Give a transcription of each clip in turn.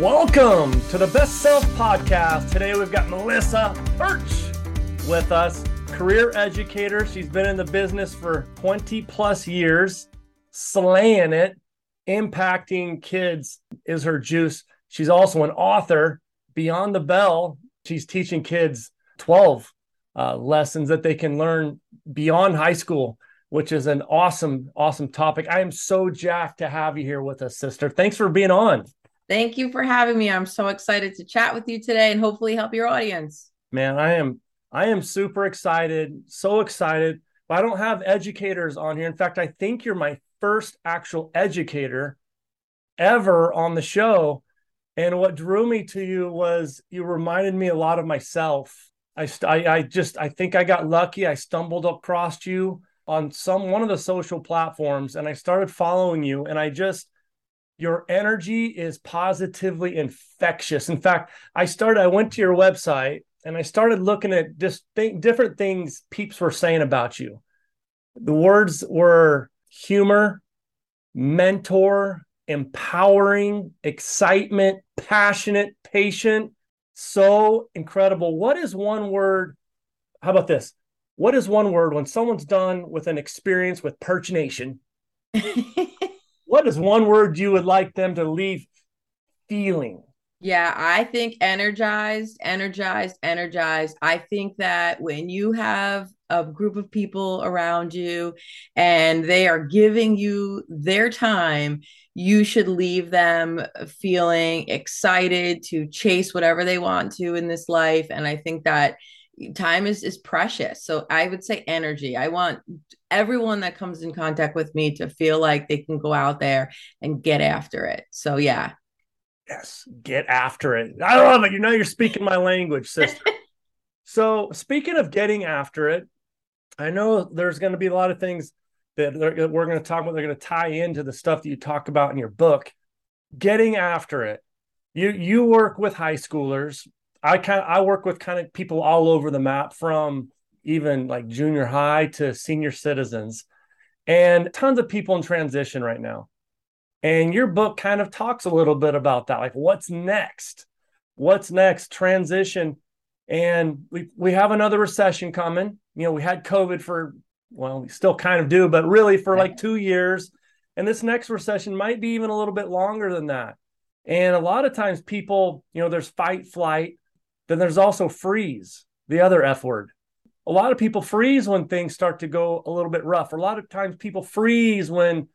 Welcome to the Best Self Podcast. Today we've got Melissa Perch with us, career educator. She's been in the business for 20 plus years, slaying it, impacting kids is her juice. She's also an author. Beyond the Bell, she's teaching kids 12 uh, lessons that they can learn beyond high school, which is an awesome, awesome topic. I am so jacked to have you here with us, sister. Thanks for being on. Thank you for having me. I'm so excited to chat with you today and hopefully help your audience. Man, I am I am super excited, so excited. But I don't have educators on here. In fact, I think you're my first actual educator ever on the show. And what drew me to you was you reminded me a lot of myself. I, I, I just I think I got lucky. I stumbled across you on some one of the social platforms, and I started following you. And I just your energy is positively infectious. In fact, I started, I went to your website and I started looking at just different things peeps were saying about you. The words were humor, mentor, empowering, excitement, passionate, patient, so incredible. What is one word? How about this? What is one word when someone's done with an experience with Perch Nation? what is one word you would like them to leave feeling? Yeah, I think energized, energized, energized. I think that when you have a group of people around you and they are giving you their time, you should leave them feeling excited to chase whatever they want to in this life. And I think that time is is precious so i would say energy i want everyone that comes in contact with me to feel like they can go out there and get after it. So yeah. Yes get after it. I love it you know you're speaking my language sister. So speaking of getting after it i know there's going to be a lot of things that we're going to talk about they're going to tie into the stuff that you talk about in your book. Getting after it. You you work with high schoolers. I kind of, I work with kind of people all over the map from even like junior high to senior citizens and tons of people in transition right now. And your book kind of talks a little bit about that like what's next? What's next? Transition and we we have another recession coming. You know, we had COVID for well, we still kind of do, but really for like 2 years. And this next recession might be even a little bit longer than that. And a lot of times people, you know, there's fight flight then there's also freeze, the other F word. A lot of people freeze when things start to go a little bit rough. A lot of times people freeze when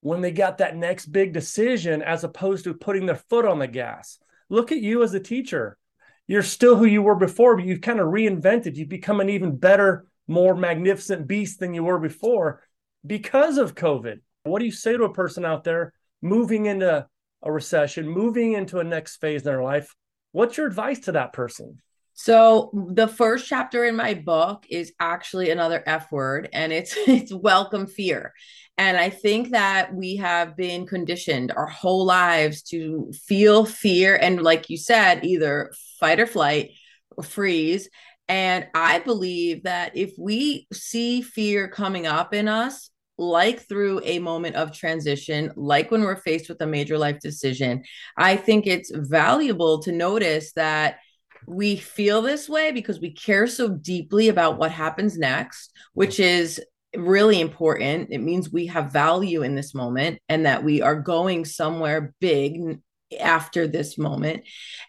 when they got that next big decision as opposed to putting their foot on the gas. Look at you as a teacher. You're still who you were before, but you've kind of reinvented. You've become an even better, more magnificent beast than you were before because of COVID. What do you say to a person out there moving into a recession, moving into a next phase in their life? What's your advice to that person? So the first chapter in my book is actually another F word and it's it's welcome fear. And I think that we have been conditioned our whole lives to feel fear and like you said either fight or flight or freeze and I believe that if we see fear coming up in us like through a moment of transition, like when we're faced with a major life decision, I think it's valuable to notice that we feel this way because we care so deeply about what happens next, which is really important. It means we have value in this moment and that we are going somewhere big after this moment.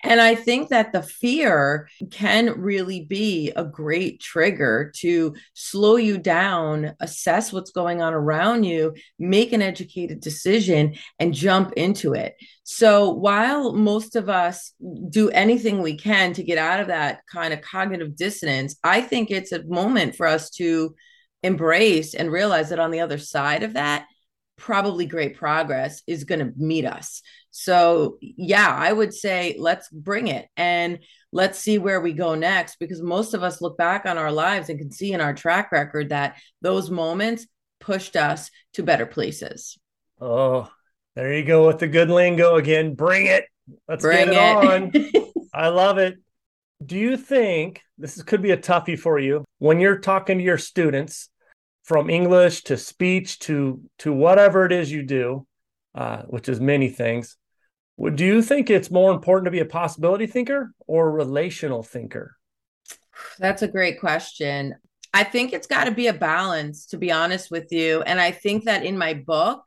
And I think that the fear can really be a great trigger to slow you down, assess what's going on around you, make an educated decision, and jump into it. So while most of us do anything we can to get out of that kind of cognitive dissonance, I think it's a moment for us to embrace and realize that on the other side of that, probably great progress is going to meet us. So, yeah, I would say let's bring it and let's see where we go next because most of us look back on our lives and can see in our track record that those moments pushed us to better places. Oh, there you go with the good lingo again. Bring it. Let's bring get it, it. on. I love it. Do you think this could be a toughie for you when you're talking to your students from English to speech to to whatever it is you do, uh, which is many things? do you think it's more important to be a possibility thinker or relational thinker? That's a great question. I think it's got to be a balance, to be honest with you. And I think that in my book,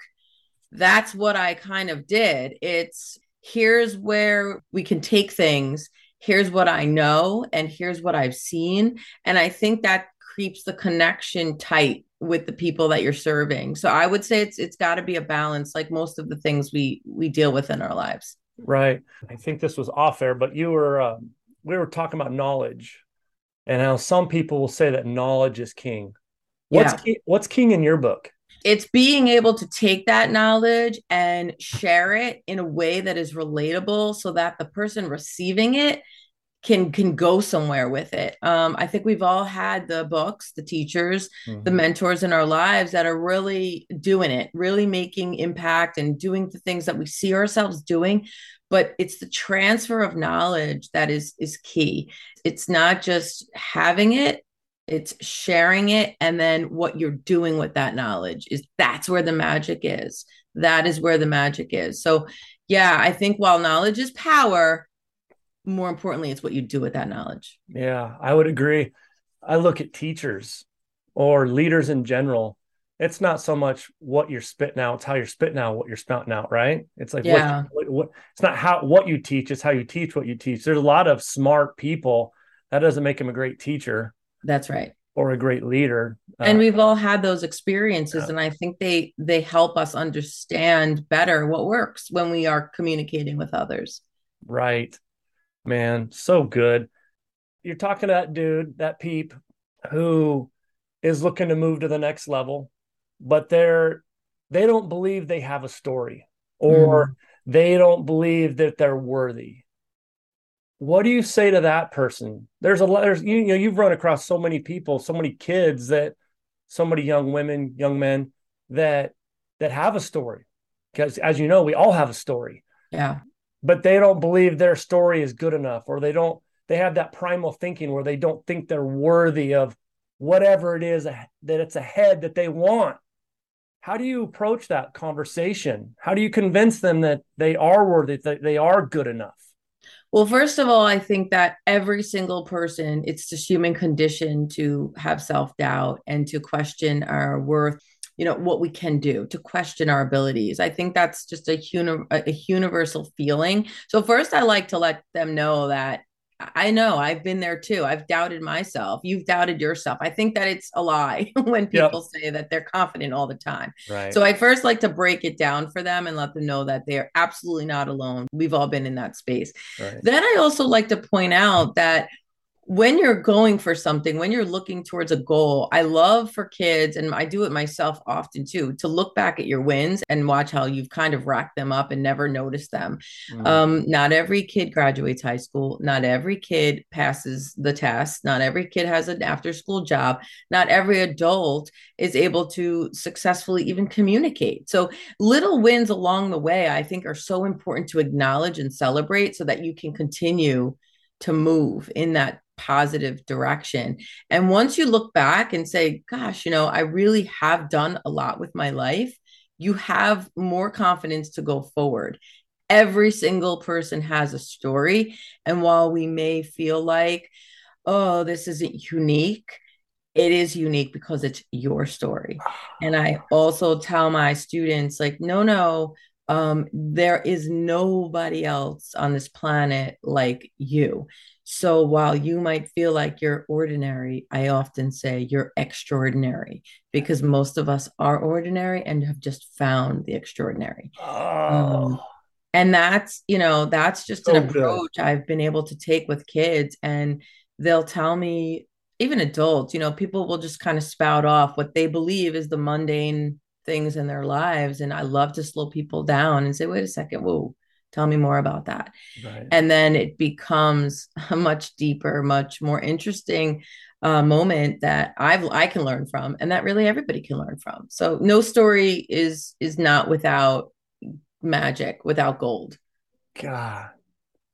that's what I kind of did. It's here's where we can take things, here's what I know, and here's what I've seen. And I think that keeps the connection tight with the people that you're serving. So I would say it's it's got to be a balance like most of the things we we deal with in our lives. Right. I think this was off air, but you were uh, we were talking about knowledge and how some people will say that knowledge is king. What's yeah. king, what's king in your book? It's being able to take that knowledge and share it in a way that is relatable so that the person receiving it can can go somewhere with it. Um, I think we've all had the books, the teachers, mm-hmm. the mentors in our lives that are really doing it, really making impact and doing the things that we see ourselves doing. But it's the transfer of knowledge that is is key. It's not just having it, it's sharing it and then what you're doing with that knowledge is that's where the magic is. That is where the magic is. So yeah, I think while knowledge is power, more importantly, it's what you do with that knowledge. Yeah, I would agree. I look at teachers or leaders in general. It's not so much what you're spitting out; it's how you're spitting out what you're spouting out, right? It's like yeah. what, what, what it's not how what you teach; it's how you teach what you teach. There's a lot of smart people. That doesn't make them a great teacher. That's right. Or a great leader. And uh, we've all had those experiences, yeah. and I think they they help us understand better what works when we are communicating with others. Right man, so good. You're talking to that dude, that peep, who is looking to move to the next level, but they're they don't believe they have a story or mm. they don't believe that they're worthy. What do you say to that person? There's a lot. There's you, you know you've run across so many people, so many kids that, so many young women, young men that that have a story, because as you know, we all have a story. Yeah but they don't believe their story is good enough or they don't they have that primal thinking where they don't think they're worthy of whatever it is that it's ahead that they want. How do you approach that conversation? How do you convince them that they are worthy that they are good enough? Well first of all i think that every single person it's just human condition to have self-doubt and to question our worth you know what we can do to question our abilities i think that's just a, uni- a universal feeling so first i like to let them know that I know I've been there too. I've doubted myself. You've doubted yourself. I think that it's a lie when people yep. say that they're confident all the time. Right. So I first like to break it down for them and let them know that they're absolutely not alone. We've all been in that space. Right. Then I also like to point out that when you're going for something, when you're looking towards a goal, I love for kids, and I do it myself often too, to look back at your wins and watch how you've kind of racked them up and never noticed them. Mm. Um, not every kid graduates high school. Not every kid passes the test. Not every kid has an after school job. Not every adult is able to successfully even communicate. So, little wins along the way, I think, are so important to acknowledge and celebrate so that you can continue to move in that positive direction. And once you look back and say, gosh, you know, I really have done a lot with my life, you have more confidence to go forward. Every single person has a story. And while we may feel like, oh, this isn't unique, it is unique because it's your story. And I ah. also tell my students, like, no, no, um, there is nobody else on this planet like you. So while you might feel like you're ordinary, I often say you're extraordinary because most of us are ordinary and have just found the extraordinary. Oh. Um, and that's, you know, that's just so an approach good. I've been able to take with kids. And they'll tell me, even adults, you know, people will just kind of spout off what they believe is the mundane things in their lives. And I love to slow people down and say, wait a second, whoa, tell me more about that. Right. and then it becomes a much deeper much more interesting uh, moment that i've i can learn from and that really everybody can learn from. So no story is is not without magic without gold. God.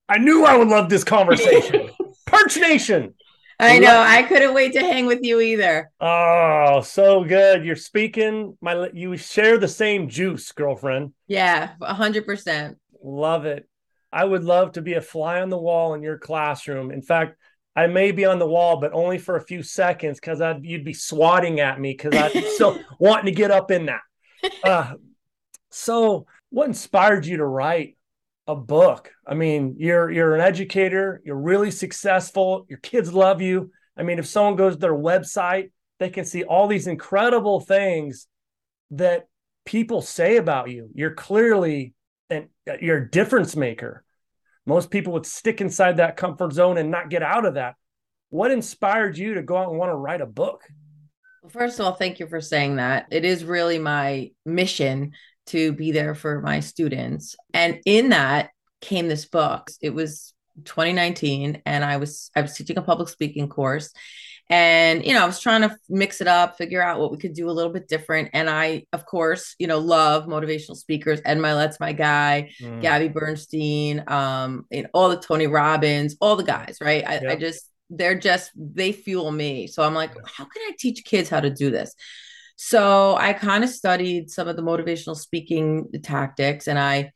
I knew i would love this conversation. Perch nation I know. I couldn't wait to hang with you either. Oh, so good. You're speaking my you share the same juice, girlfriend. Yeah, 100% Love it. I would love to be a fly on the wall in your classroom. In fact, I may be on the wall, but only for a few seconds because you'd be swatting at me because I'm still wanting to get up in that. Uh, so, what inspired you to write a book? I mean, you're you're an educator. You're really successful. Your kids love you. I mean, if someone goes to their website, they can see all these incredible things that people say about you. You're clearly and you're a difference maker. Most people would stick inside that comfort zone and not get out of that. What inspired you to go out and want to write a book? First of all, thank you for saying that. It is really my mission to be there for my students. And in that came this book. It was 2019 and I was I was teaching a public speaking course and you know i was trying to mix it up figure out what we could do a little bit different and i of course you know love motivational speakers ed mylett's my guy mm. gabby bernstein um and all the tony robbins all the guys right I, yep. I just they're just they fuel me so i'm like how can i teach kids how to do this so i kind of studied some of the motivational speaking tactics and i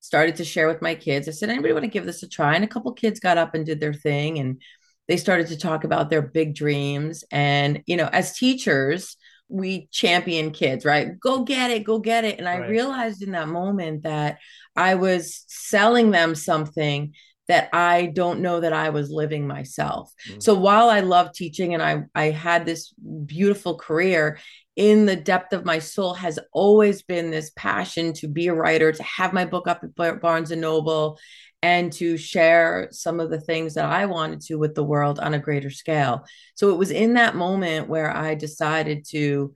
started to share with my kids. I said anybody want to give this a try? And a couple kids got up and did their thing and they started to talk about their big dreams. And you know as teachers we champion kids right? Go get it go get it. And i right. realized in that moment that i was selling them something that i don't know that i was living myself mm. so while i love teaching and i i had this beautiful career in the depth of my soul has always been this passion to be a writer to have my book up at barnes and noble and to share some of the things that I wanted to with the world on a greater scale. So it was in that moment where I decided to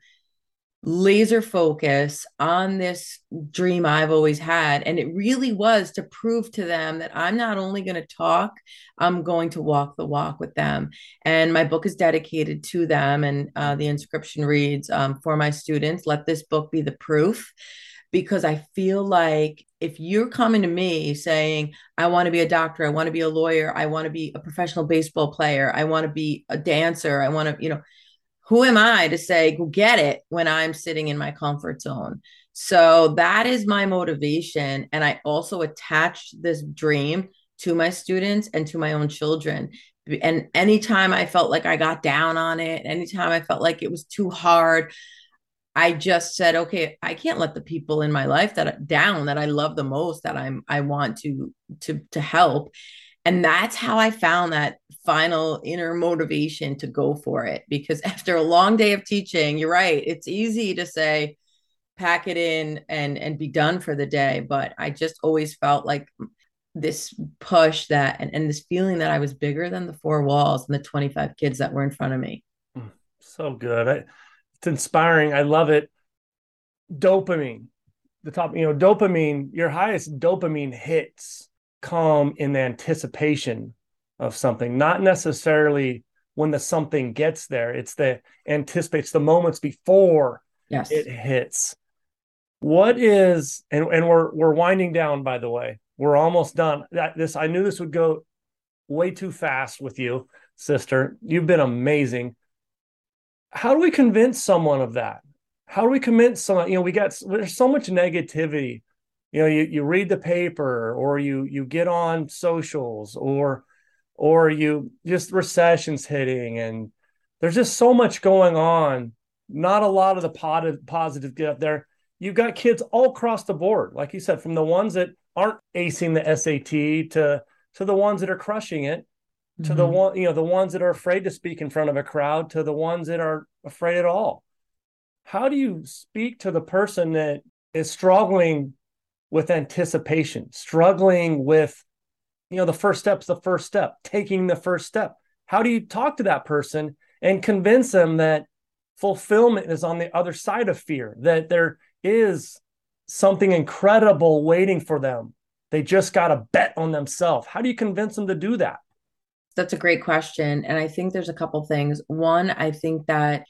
laser focus on this dream I've always had. And it really was to prove to them that I'm not only going to talk, I'm going to walk the walk with them. And my book is dedicated to them. And uh, the inscription reads um, For my students, let this book be the proof because I feel like if you're coming to me saying, I want to be a doctor, I want to be a lawyer, I want to be a professional baseball player, I want to be a dancer, I want to, you know, who am I to say, go get it when I'm sitting in my comfort zone? So that is my motivation. And I also attach this dream to my students and to my own children. And anytime I felt like I got down on it, anytime I felt like it was too hard, I just said, okay, I can't let the people in my life that down that I love the most that I'm I want to to to help. And that's how I found that final inner motivation to go for it. Because after a long day of teaching, you're right, it's easy to say, pack it in and and be done for the day. But I just always felt like this push that and, and this feeling that I was bigger than the four walls and the 25 kids that were in front of me. Hmm, so good. I it's inspiring. I love it. Dopamine, the top, you know, dopamine, your highest dopamine hits come in the anticipation of something, not necessarily when the something gets there. It's the anticipates the moments before yes. it hits. What is and and we're we're winding down by the way. We're almost done. That this I knew this would go way too fast with you, sister. You've been amazing how do we convince someone of that? How do we convince someone? You know, we got there's so much negativity. You know, you, you read the paper or you you get on socials or or you just recessions hitting and there's just so much going on. Not a lot of the positive positive get up there. You've got kids all across the board, like you said, from the ones that aren't acing the SAT to to the ones that are crushing it to mm-hmm. the one you know the ones that are afraid to speak in front of a crowd to the ones that are afraid at all how do you speak to the person that is struggling with anticipation struggling with you know the first step's the first step taking the first step how do you talk to that person and convince them that fulfillment is on the other side of fear that there is something incredible waiting for them they just got to bet on themselves how do you convince them to do that that's a great question. And I think there's a couple things. One, I think that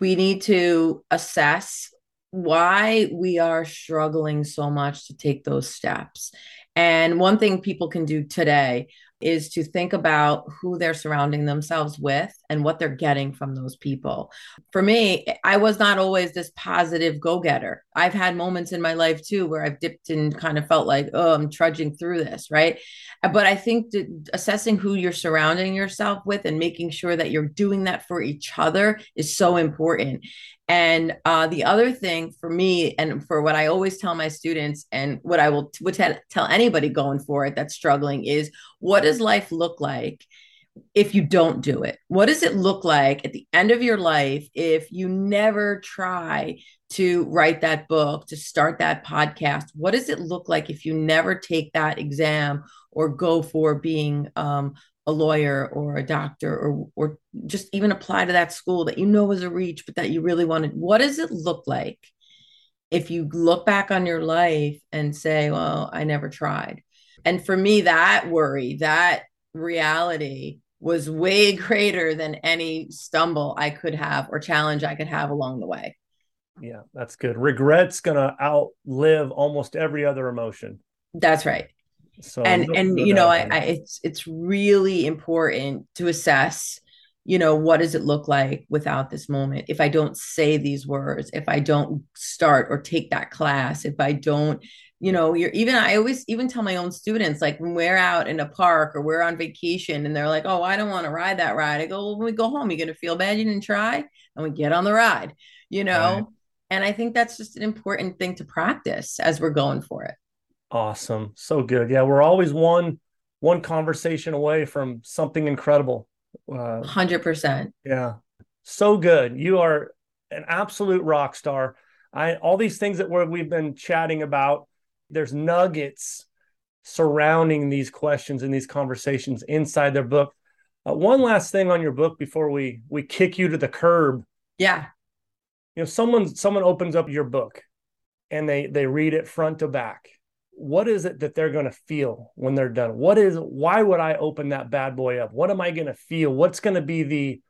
we need to assess why we are struggling so much to take those steps. And one thing people can do today is to think about who they're surrounding themselves with and what they're getting from those people. For me, I was not always this positive go getter. I've had moments in my life too where I've dipped and kind of felt like, oh, I'm trudging through this, right? But I think assessing who you're surrounding yourself with and making sure that you're doing that for each other is so important. And uh, the other thing for me, and for what I always tell my students, and what I will would tell anybody going for it that's struggling, is what does life look like if you don't do it? What does it look like at the end of your life if you never try to write that book, to start that podcast? What does it look like if you never take that exam or go for being um, a lawyer or a doctor or or just even apply to that school that you know was a reach but that you really wanted what does it look like if you look back on your life and say well i never tried. And for me that worry that reality was way greater than any stumble i could have or challenge i could have along the way. Yeah that's good. Regret's gonna outlive almost every other emotion. That's right so and and you know, I, I, it's it's really important to assess, you know, what does it look like without this moment? If I don't say these words, if I don't start or take that class, if I don't, you know, you're even I always even tell my own students, like when we're out in a park or we're on vacation and they're like, Oh, I don't want to ride that ride. I go, well, when we go home, you're gonna feel bad you didn't try, and we get on the ride, you know. Right. And I think that's just an important thing to practice as we're going for it. Awesome. So good. Yeah, we're always one one conversation away from something incredible. Uh, 100%. Yeah. So good. You are an absolute rock star. I all these things that we're, we've been chatting about, there's nuggets surrounding these questions and these conversations inside their book. Uh, one last thing on your book before we we kick you to the curb. Yeah. You know, someone someone opens up your book and they they read it front to back what is it that they're going to feel when they're done? What is why would I open that bad boy up? What am I going to feel? What's going to be the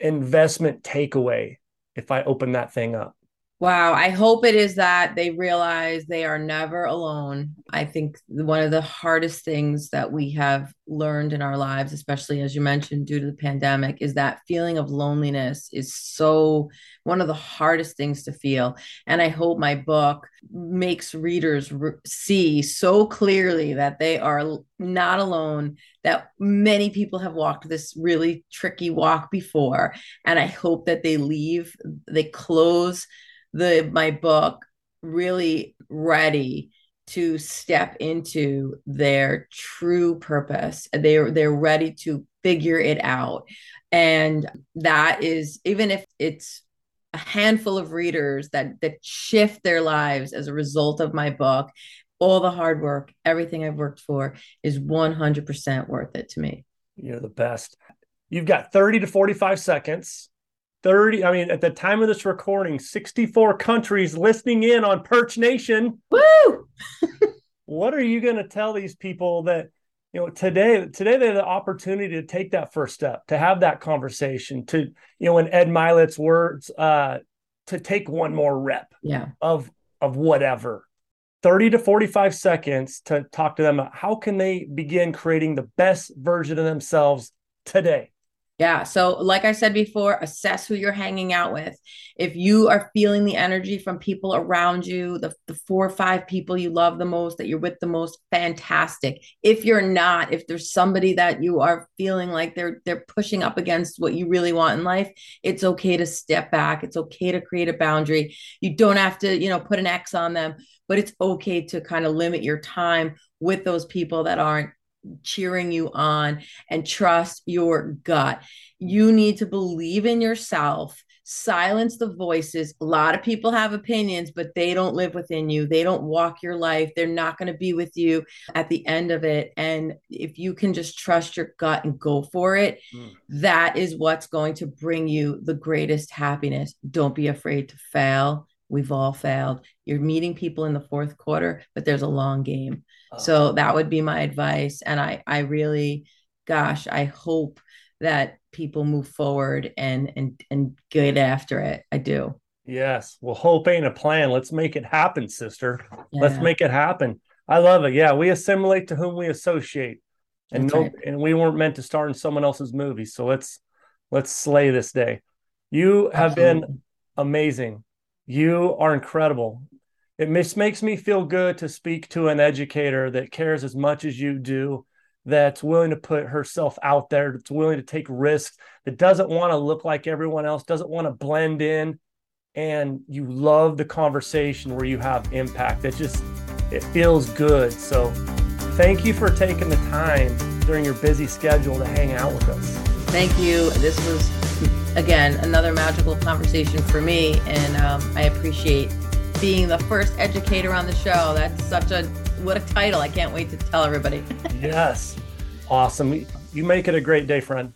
investment takeaway if I open that thing up? Wow. I hope it is that they realize they are never alone. I think one of the hardest things that we have learned in our lives, especially as you mentioned, due to the pandemic, is that feeling of loneliness is so one of the hardest things to feel. And I hope my book makes readers re- see so clearly that they are not alone, that many people have walked this really tricky walk before. And I hope that they leave, they close the my book really ready to step into their true purpose. They're they're ready to figure it out. And that is even if it's a handful of readers that that shift their lives as a result of my book, all the hard work, everything I've worked for is 100% worth it to me. You're the best. You've got 30 to 45 seconds 30 i mean at the time of this recording 64 countries listening in on perch nation. Woo! What are you going to tell these people that you know today today they have the opportunity to take that first step to have that conversation to you know in ed mylett's words uh to take one more rep yeah. of of whatever. 30 to 45 seconds to talk to them how can they begin creating the best version of themselves today yeah. So, like I said before, assess who you're hanging out with. If you are feeling the energy from people around you, the, the four or five people you love the most, that you're with the most, fantastic. If you're not, if there's somebody that you are feeling like they're they're pushing up against what you really want in life, it's okay to step back. It's okay to create a boundary. You don't have to, you know, put an X on them, but it's okay to kind of limit your time with those people that aren't cheering you on and trust your gut. You need to believe in yourself. Silence the voices. A lot of people have opinions, but they don't live within you. They don't walk your life. They're not going to be with you at the end of it. And if you can just trust your gut and go for it, mm. that is what's going to bring you the greatest happiness. Don't be afraid to fail. We've all failed. You're meeting people in the fourth quarter, but there's a long game. Oh. So that would be my advice. And I, I really, gosh, I hope that people move forward and and and get after it. I do. Yes. Well, hope ain't a plan. Let's make it happen, sister. Yeah. Let's make it happen. I love it. Yeah, we assimilate to whom we associate, and That's no, right. and we weren't meant to star in someone else's movie. So let's let's slay this day. You have Absolutely. been amazing. You are incredible. It just makes me feel good to speak to an educator that cares as much as you do, that's willing to put herself out there, that's willing to take risks, that doesn't want to look like everyone else, doesn't want to blend in, and you love the conversation where you have impact. It just it feels good. So thank you for taking the time during your busy schedule to hang out with us. Thank you. This was, again, another magical conversation for me. And um, I appreciate being the first educator on the show. That's such a, what a title. I can't wait to tell everybody. yes. Awesome. You make it a great day, friend.